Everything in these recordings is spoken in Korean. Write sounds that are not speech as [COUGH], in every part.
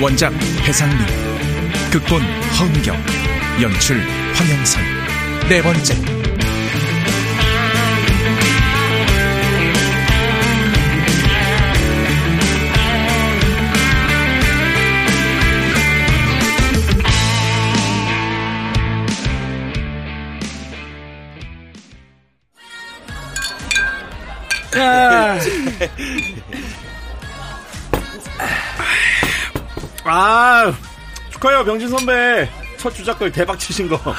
원작 배상민, 극본 허은경, 연출 황영선. 네 번째. [LAUGHS] 아, 축하해요, 병진 선배. 첫 주작글 대박 치신 거. [LAUGHS]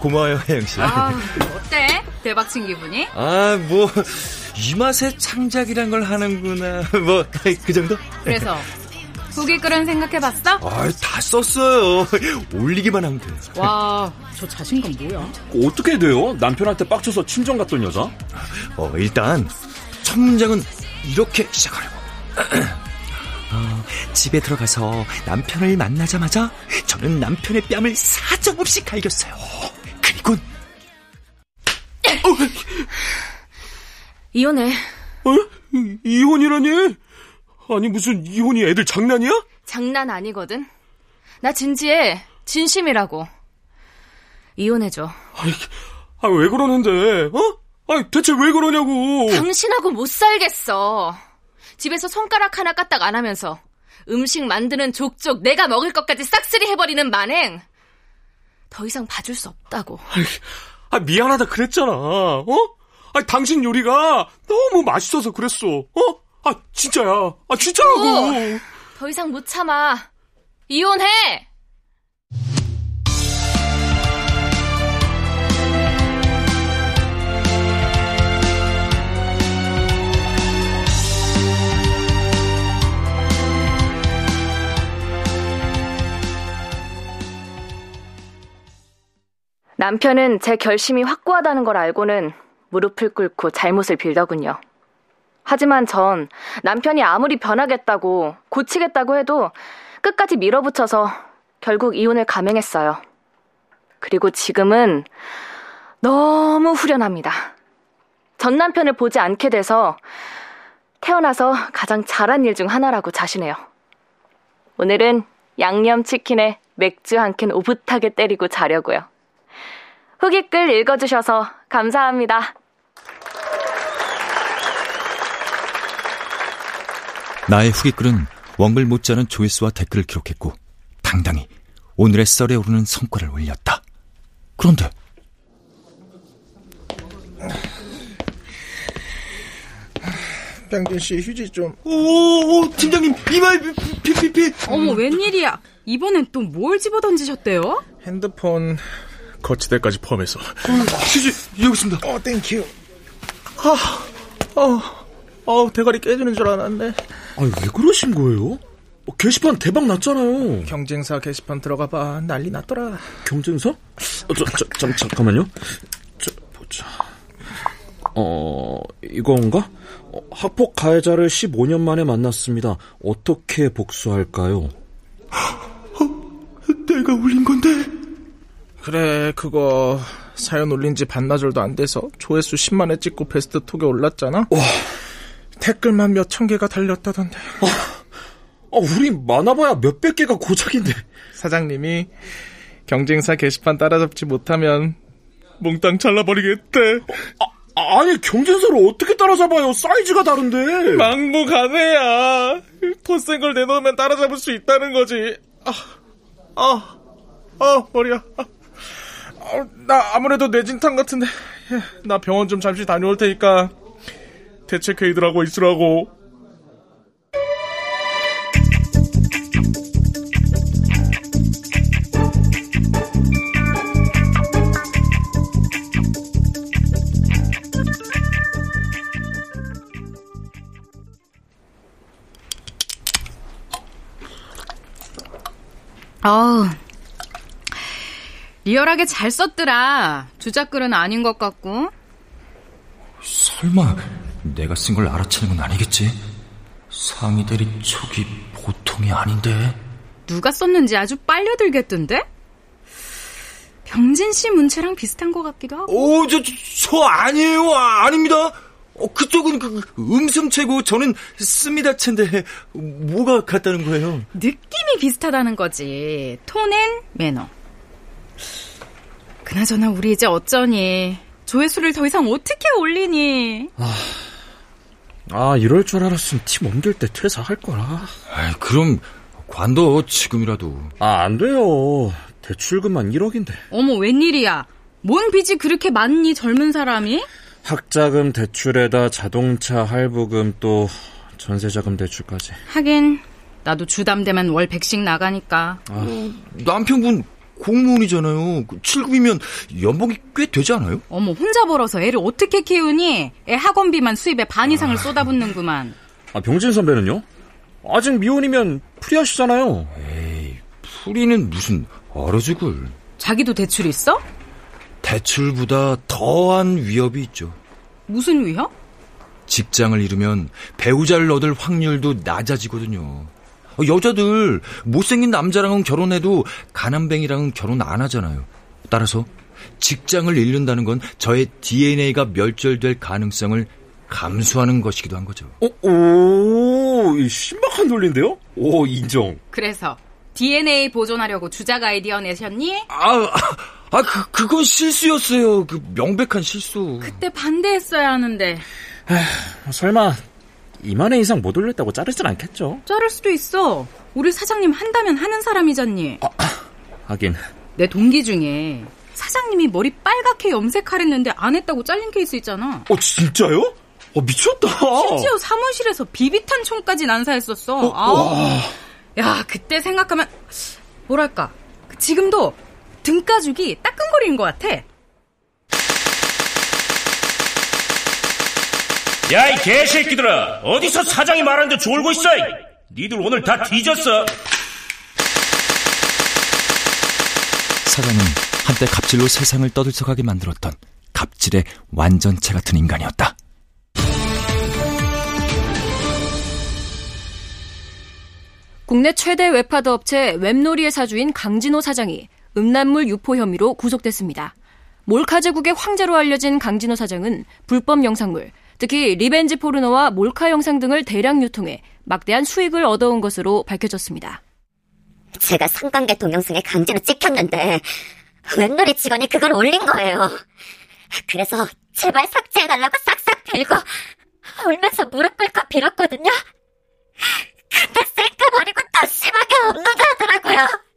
고마워요, 혜영 씨. 아, 어때? 대박 친 기분이? 아, 뭐, 이 맛에 창작이란 걸 하는구나. [LAUGHS] 뭐, 그 정도? 그래서, 후기글은 생각해봤어? 아, 다 썼어요. 올리기만 하면 돼요. 와, 저 자신감 뭐야? 어떻게 돼요? 남편한테 빡쳐서 친정 갔던 여자? 어, 일단, 첫 문장은 이렇게 시작하려고. 어, 집에 들어가서 남편을 만나자마자 저는 남편의 뺨을 사정없이 갈겼어요. 그리고 이혼해. 어? 이혼이라니? 아니 무슨 이혼이 애들 장난이야? 장난 아니거든. 나 진지해. 진심이라고. 이혼해줘. 아니, 아, 왜 그러는데? 어? 아니, 대체 왜 그러냐고. 당신하고 못 살겠어. 집에서 손가락 하나 까딱 안 하면서 음식 만드는 족족 내가 먹을 것까지 싹쓸이 해버리는 만행. 더 이상 봐줄 수 없다고. 아, 미안하다 그랬잖아. 어? 아, 당신 요리가 너무 맛있어서 그랬어. 어? 아, 진짜야. 아, 진짜라고. 오, 더 이상 못 참아. 이혼해! 남편은 제 결심이 확고하다는 걸 알고는 무릎을 꿇고 잘못을 빌더군요. 하지만 전 남편이 아무리 변하겠다고 고치겠다고 해도 끝까지 밀어붙여서 결국 이혼을 감행했어요. 그리고 지금은 너무 후련합니다. 전 남편을 보지 않게 돼서 태어나서 가장 잘한 일 중 하나라고 자신해요. 오늘은 양념치킨에 맥주 한 캔 오붓하게 때리고 자려고요. 후기글 읽어주셔서 감사합니다. 나의 후기글은 원글 못지않은 조회수와 댓글을 기록했고 당당히 오늘의 썰에 오르는 성과를 올렸다. 그런데 병준 씨 휴지 좀. 오, 오 팀장님 이마 피피피. 어머 웬일이야? 이번엔 또 뭘 집어 던지셨대요? 핸드폰 거치대까지 포함해서. 휴지 여기 있습니다. 어, thank you. 아, 어, 어, 대가리 깨지는 줄 알았네. 아니, 왜 그러신 거예요? 어, 게시판 대박 났잖아요. 경쟁사 게시판 들어가봐. 난리 났더라. 경쟁사? 어, 저, 저, 잠, 잠깐만요. 저, 보자. 어, 이건가? 어, 학폭 가해자를 15년 만에 만났습니다. 어떻게 복수할까요? 어, [GASPS] 내가 올린 건데. 그래, 그거 사연 올린 지 반나절도 안 돼서 조회수 10만에 찍고 베스트 톡에 올랐잖아? 와. 댓글만 몇 천 개가 달렸다던데. 아, 아, 우리 많아봐야 몇백 개가 고작인데. 사장님이 경쟁사 게시판 따라잡지 못하면 몽땅 잘라버리겠대. 아, 아니, 경쟁사를 어떻게 따라잡아요? 사이즈가 다른데. 막무가내야. 더 센 걸 내놓으면 따라잡을 수 있다는 거지. 아, 아, 아, 머리야. 아. 어, 나 아무래도 뇌진탕 같은데. 나 병원 좀 잠시 다녀올 테니까 대책회의들 하고 있으라고 리얼하게 잘 썼더라. 주작글은 아닌 것 같고. 설마 내가 쓴 걸 알아채는 건 아니겠지? 상위 대리 촉이 보통이 아닌데. 누가 썼는지 아주 빨려들겠던데? 병진 씨 문체랑 비슷한 것 같기도 하고. 오, 저, 저, 저 아니에요. 아, 아닙니다. 어, 그쪽은 그, 그 음슴체고 저는 씁니다 체인데 뭐가 같다는 거예요? 느낌이 비슷하다는 거지. 톤앤 매너. 그나저나 우리 이제 어쩌니. 조회수를 더 이상 어떻게 올리니? 아, 아 이럴 줄 알았으면 팀 옮길 때 퇴사할 거라. 아, 그럼 관둬 지금이라도. 아, 안 돼요. 대출금만 1억인데. 어머, 웬일이야. 뭔 빚이 그렇게 많니, 젊은 사람이? 학자금 대출에다 자동차 할부금 또 전세자금 대출까지. 하긴 나도 주담대만 월 100씩 나가니까. 아. 어, 남편분 공무원이잖아요. 7급이면 그 연봉이 꽤 되지 않아요? 어머, 혼자 벌어서 애를 어떻게 키우니? 애 학원비만 수입에 반 이상을 아... 쏟아붓는구만. 아, 병진 선배는요? 아직 미혼이면 프리하시잖아요. 에이, 프리는 무슨 얼어 죽을. 자기도 대출 있어? 대출보다 더한 위협이 있죠. 무슨 위협? 직장을 잃으면 배우자를 얻을 확률도 낮아지거든요. 어, 여자들 못생긴 남자랑은 결혼해도 가난뱅이랑은 결혼 안 하잖아요. 따라서 직장을 잃는다는 건 저의 DNA가 멸절될 가능성을 감수하는 것이기도 한 거죠. 오, 어, 오 신박한 논리인데요? 오, 인정. 그래서 DNA 보존하려고 주작 아이디어 내셨니? 아, 아, 그, 그건 실수였어요. 그 명백한 실수. 그때 반대했어야 하는데. 에휴, 설마 2만 원 이상 못 올렸다고 자르진 않겠죠? 자를 수도 있어. 우리 사장님 한다면 하는 사람이잖니. 아, 하긴. 내 동기 중에 사장님이 머리 빨갛게 염색하랬는데 안 했다고 잘린 케이스 있잖아. 어, 진짜요? 어, 미쳤다. 심지어 사무실에서 비비탄 총까지 난사했었어. 어, 아우. 야, 그때 생각하면 뭐랄까. 지금도 등가죽이 따끔거리는 것 같아. 야, 이 개새끼들아. 어디서 사장이 말하는데 졸고 있어? 니들 오늘 다 뒤졌어. 사장은 한때 갑질로 세상을 떠들썩하게 만들었던 갑질의 완전체 같은 인간이었다. 국내 최대 웹하드 업체 웹놀이의 사주인 강진호 사장이 음란물 유포 혐의로 구속됐습니다. 몰카 제국의 황제로 알려진 강진호 사장은 불법 영상물, 특히 리벤지 포르노와 몰카 영상 등을 대량 유통해 막대한 수익을 얻어온 것으로 밝혀졌습니다. 제가 성관계 동영상에 강제로 찍혔는데 웹놀이 직원이 그걸 올린 거예요. 그래서 제발 삭제해달라고 싹싹 빌고 울면서 무릎 꿇고 빌었거든요. 근데 셀카 버리고 더 심하게 없는다 하더라고요.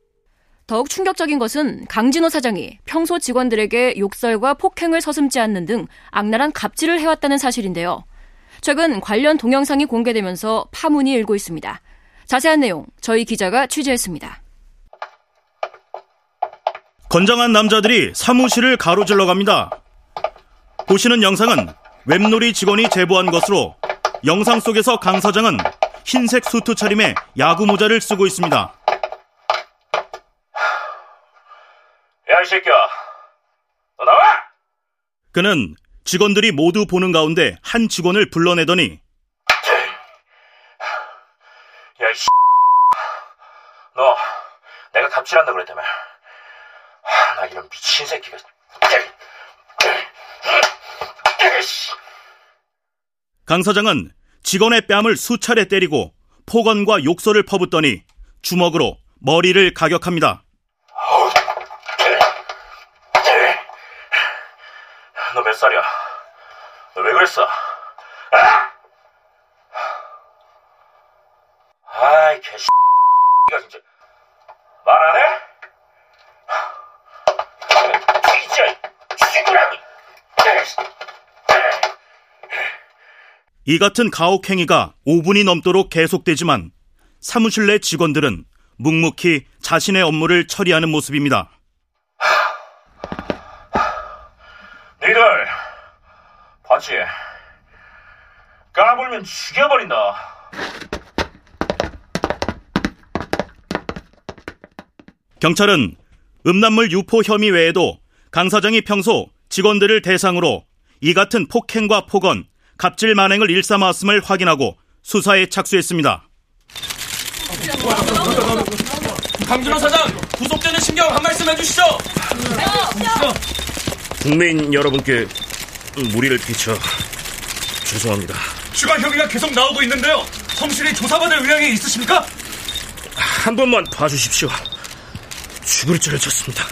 더욱 충격적인 것은 강진호 사장이 평소 직원들에게 욕설과 폭행을 서슴지 않는 등 악랄한 갑질을 해왔다는 사실인데요. 최근 관련 동영상이 공개되면서 파문이 일고 있습니다. 자세한 내용 저희 기자가 취재했습니다. 건장한 남자들이 사무실을 가로질러 갑니다. 보시는 영상은 웹놀이 직원이 제보한 것으로 영상 속에서 강 사장은 흰색 수트 차림에 야구 모자를 쓰고 있습니다. 야, 이 새끼야. 너 나와! 그는 직원들이 모두 보는 가운데 한 직원을 불러내더니 야, 이 너, 내가 갑질한다 그랬다며. 나 이런 미친 새끼가. 강 사장은 직원의 뺨을 수차례 때리고 폭언과 욕설을 퍼붓더니 주먹으로 머리를 가격합니다. 몇 살이야? 너 왜 그랬어? 아! 아이, 개X가 진짜. 말 안 해? 이 같은 가혹행위가 5분이 넘도록 계속되지만 사무실 내 직원들은 묵묵히 자신의 업무를 처리하는 모습입니다. 니들 봤지? 까불면 죽여버린다. 경찰은 음란물 유포 혐의 외에도 강 사장이 평소 직원들을 대상으로 이 같은 폭행과 폭언, 갑질 만행을 일삼았음을 확인하고 수사에 착수했습니다. 강준호 사장, 구속되는 신경 한 말씀 해주시죠. 국민 여러분께 무리를 끼쳐 죄송합니다. 추가 혐의가 계속 나오고 있는데요. 성실히 조사받을 의향이 있으십니까? 한 번만 봐주십시오. 죽을 죄를 졌습니다.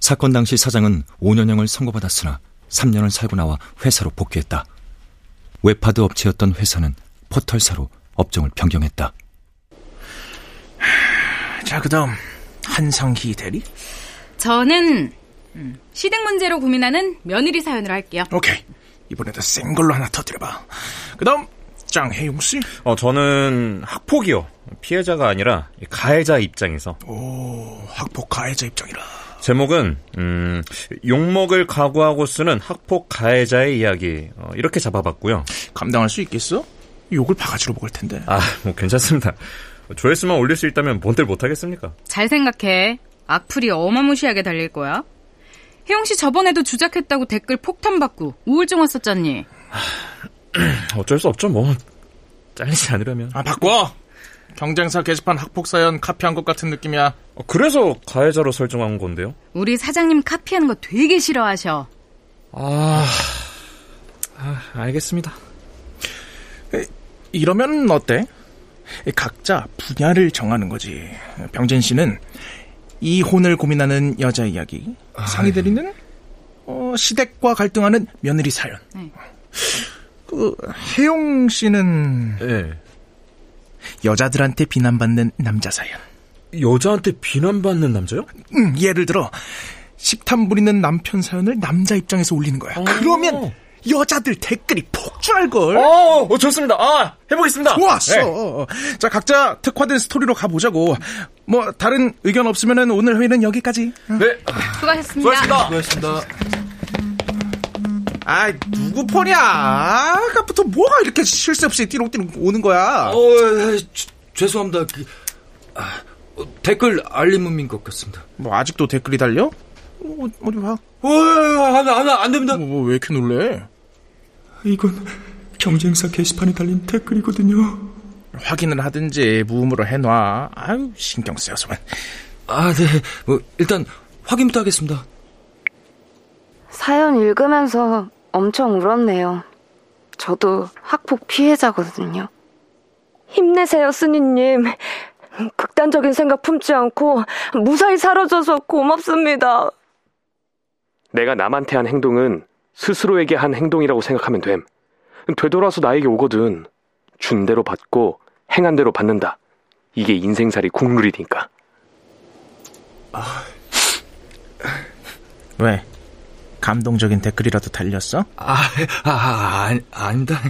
사건 당시 사장은 5년형을 선고받았으나 3년을 살고 나와 회사로 복귀했다. 웹하드 업체였던 회사는 포털사로 업종을 변경했다. 자, 그 다음, 한상희 대리? 저는 음, 시댁 문제로 고민하는 며느리 사연을 할게요. 오케이. 이번에도 센 걸로 하나 터뜨려봐. 그 다음, 장혜용 씨? 어, 저는 학폭이요. 피해자가 아니라 가해자 입장에서. 오, 학폭 가해자 입장이라. 제목은 음, 욕먹을 각오하고 쓰는 학폭 가해자의 이야기 어, 이렇게 잡아봤고요. 감당할 수 있겠어? 욕을 바가지로 먹을 텐데. 아, 뭐 괜찮습니다. 조회수만 올릴 수 있다면 뭔들 못하겠습니까? 잘 생각해. 악플이 어마무시하게 달릴 거야. 혜영 씨 저번에도 주작했다고 댓글 폭탄 받고 우울증 왔었잖니. 어쩔 수 없죠, 뭐. 잘리지 않으려면. 아, 바꿔! 경쟁사 게시판 학폭 사연 카피한 것 같은 느낌이야. 어, 그래서 가해자로 설정한 건데요. 우리 사장님 카피하는 거 되게 싫어하셔. 아, 아 알겠습니다. 이러면 어때? 각자 분야를 정하는 거지. 병진 씨는 이혼을 고민하는 여자 이야기. 상희 대리는 어, 시댁과 갈등하는 며느리 사연. 네. 그 혜용 씨는 네. 여자들한테 비난받는 남자 사연. 여자한테 비난받는 남자요? 음, 예를 들어 식탐 부리는 남편 사연을 남자 입장에서 올리는 거야. 그러면 여자들 댓글이 폭주할 걸. 어, 어, 좋습니다. 아, 해보겠습니다. 좋았어. 네. 자, 각자 특화된 스토리로 가보자고. 뭐 다른 의견 없으면은 오늘 회의는 여기까지. 네. 수고하셨습니다. 수고하셨습니다. 아, 누구 폰이야? 아까부터 뭐가 이렇게 쉴새 없이 띠롱띠롱 오는 거야? 어, 주- 죄송합니다. 그, 아, 어, 댓글 알림음인 것 같습니다. 뭐 아직도 댓글이 달려? 어, 어디 봐. 어, 안, 안, 안 됩니다. 뭐, 뭐, 왜 이렇게 놀래? 이건 경쟁사 게시판에 달린 댓글이거든요. 확인을 하든지 무음으로 해놔. 아유 신경 쓰여서만. 아, 네. 뭐, 일단 확인부터 하겠습니다. 사연 읽으면서 엄청 울었네요. 저도 학폭 피해자거든요. 힘내세요, 스니님. 극단적인 생각 품지 않고 무사히 사라져서 고맙습니다. 내가 남한테 한 행동은 스스로에게 한 행동이라고 생각하면 됨. 되돌아서 나에게 오거든. 준 대로 받고 행한 대로 받는다. 이게 인생살이 국룰이니까. 왜? 감동적인 댓글이라도 달렸어? 아, 아, 아, 아닙니다.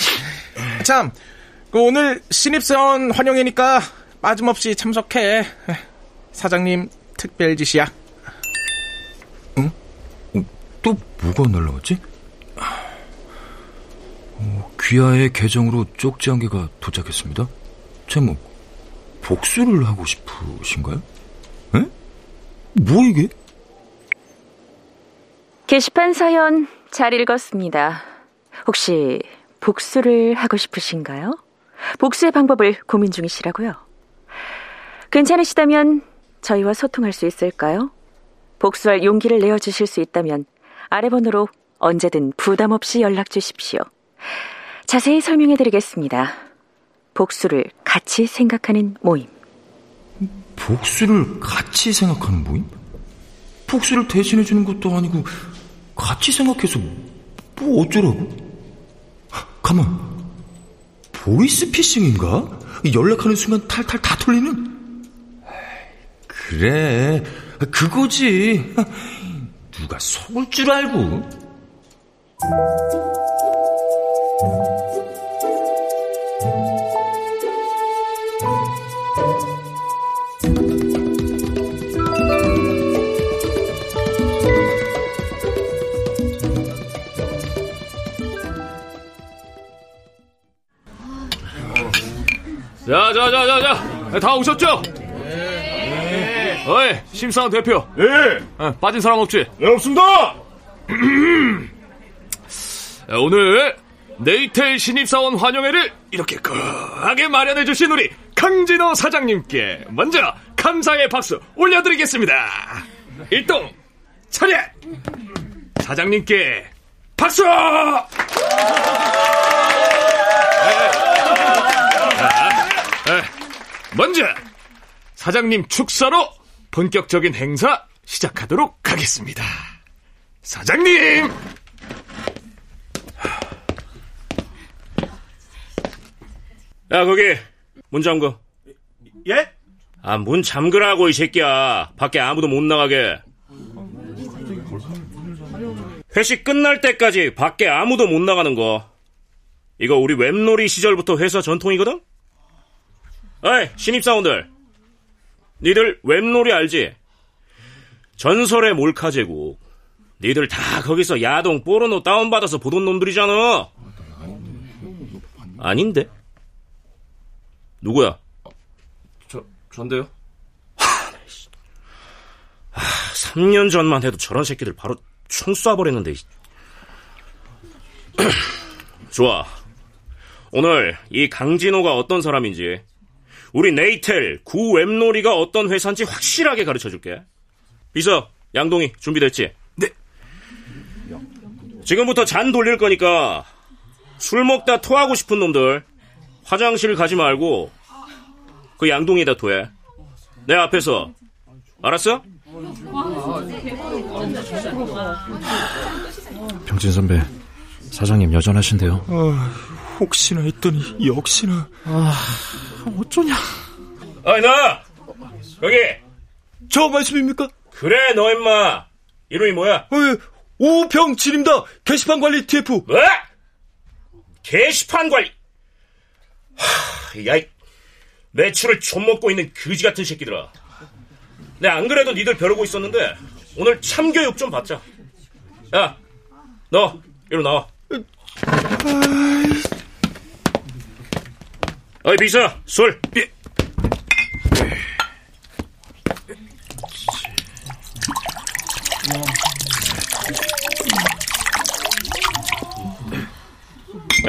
[LAUGHS] 참, 그 오늘 신입사원 환영회니까 빠짐없이 참석해. 사장님 특별 지시야. 또 뭐가 날라왔지? 어, 귀하의 계정으로 쪽지 한 개가 도착했습니다. 제목, 복수를 하고 싶으신가요? 에? 뭐 이게? 게시판 사연 잘 읽었습니다. 혹시 복수를 하고 싶으신가요? 복수의 방법을 고민 중이시라고요? 괜찮으시다면 저희와 소통할 수 있을까요? 복수할 용기를 내어주실 수 있다면 아래 번호로 언제든 부담 없이 연락 주십시오. 자세히 설명해 드리겠습니다. 복수를 같이 생각하는 모임. 복수를 같이 생각하는 모임? 복수를 대신해 주는 것도 아니고 같이 생각해서 뭐 어쩌라고? 가만 보이스 피싱인가? 연락하는 순간 탈탈 다 털리는? 그래 그거지 누가 속을 줄 알고 자, 자, 자, 자, 자. 다 오셨죠? 네. 어이, 심사원 대표. 예. 어, 빠진 사람 없지? 네, 없습니다. [CLEARS THROAT] 오늘 네이텔 신입사원 환영회를 이렇게 거하게 마련해 주신 우리 강진호 사장님께 먼저 감사의 박수 올려드리겠습니다. 일동 차례! 사장님께 박수! 먼저 사장님 축사로 본격적인 행사 시작하도록 하겠습니다. 사장님! 야, 거기, 문 잠궈. 예? 아, 문 잠그라고, 이 새끼야. 밖에 아무도 못 나가게. 회식 끝날 때까지 밖에 아무도 못 나가는 거. 이거 우리 웹놀이 시절부터 회사 전통이거든? 어이, 신입사원들. 니들 웹놀이 알지? 전설의 몰카 제국. 니들 다 거기서 야동 포르노 다운받아서 보던 놈들이잖아. 아닌데? 누구야? 저, 전데요? 하, 3년 전만 해도 저런 새끼들 바로 총 쏴버렸는데. [CLEARS THROAT] 좋아. 오늘 이 강진호가 어떤 사람인지, 우리 네이텔 구 웹놀이가 어떤 회사인지 확실하게 가르쳐 줄게. 비서, 양동이 준비됐지? 네. 지금부터 잔 돌릴 거니까 술 먹다 토하고 싶은 놈들 화장실 가지 말고 그 양동이에다 토해. 내 앞에서. 알았어? 병진 선배, 사장님 여전하신데요. 아, 혹시나 했더니 역시나. 아, 어쩌냐. 어이, 너! 거기! 저 말씀입니까? 그래, 너 임마. 이름이 뭐야? 어, 예. 오병진입니다. 게시판 관리 TF. 뭐? 게시판 관리. 하, 야, 이 매출을 좀 먹고 있는 그지 같은 새끼들아. 내안 그래도 니들 벼르고 있었는데 오늘 참교육 좀 받자. 야, 너 이리 나와. 어이 비서 술. 예.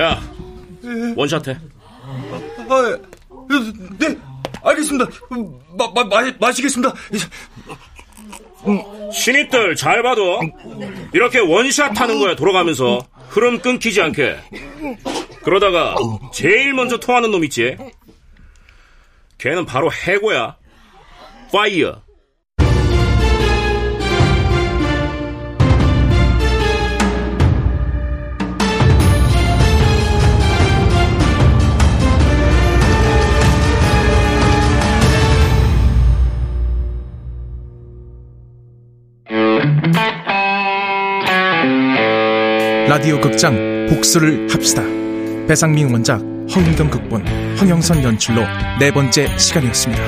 야, 원샷해. 아, 네, 알겠습니다. 마, 마, 마, 마시겠습니다. 신입들 잘 봐도 이렇게 원샷 하는 거야 돌아가면서 흐름 끊기지 않게 그러다가 제일 먼저 토하는 놈 있지? 걔는 바로 해고야. 파이어. 라디오 극장 복수를 합시다. 배상민 원작, 황윤경 극본, 황영선 연출로 네 번째 시간이었습니다.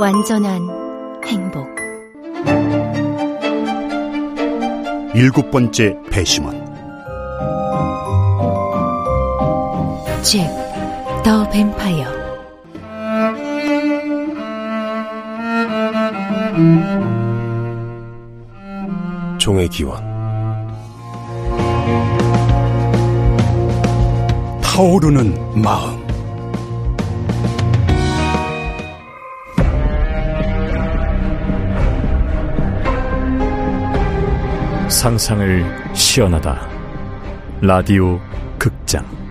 완전한 행복. 일곱 번째 배심원 잭, 더 뱀파이어. 종의 기원 타오르는 마음 상상을 시연하다. 라디오 극장.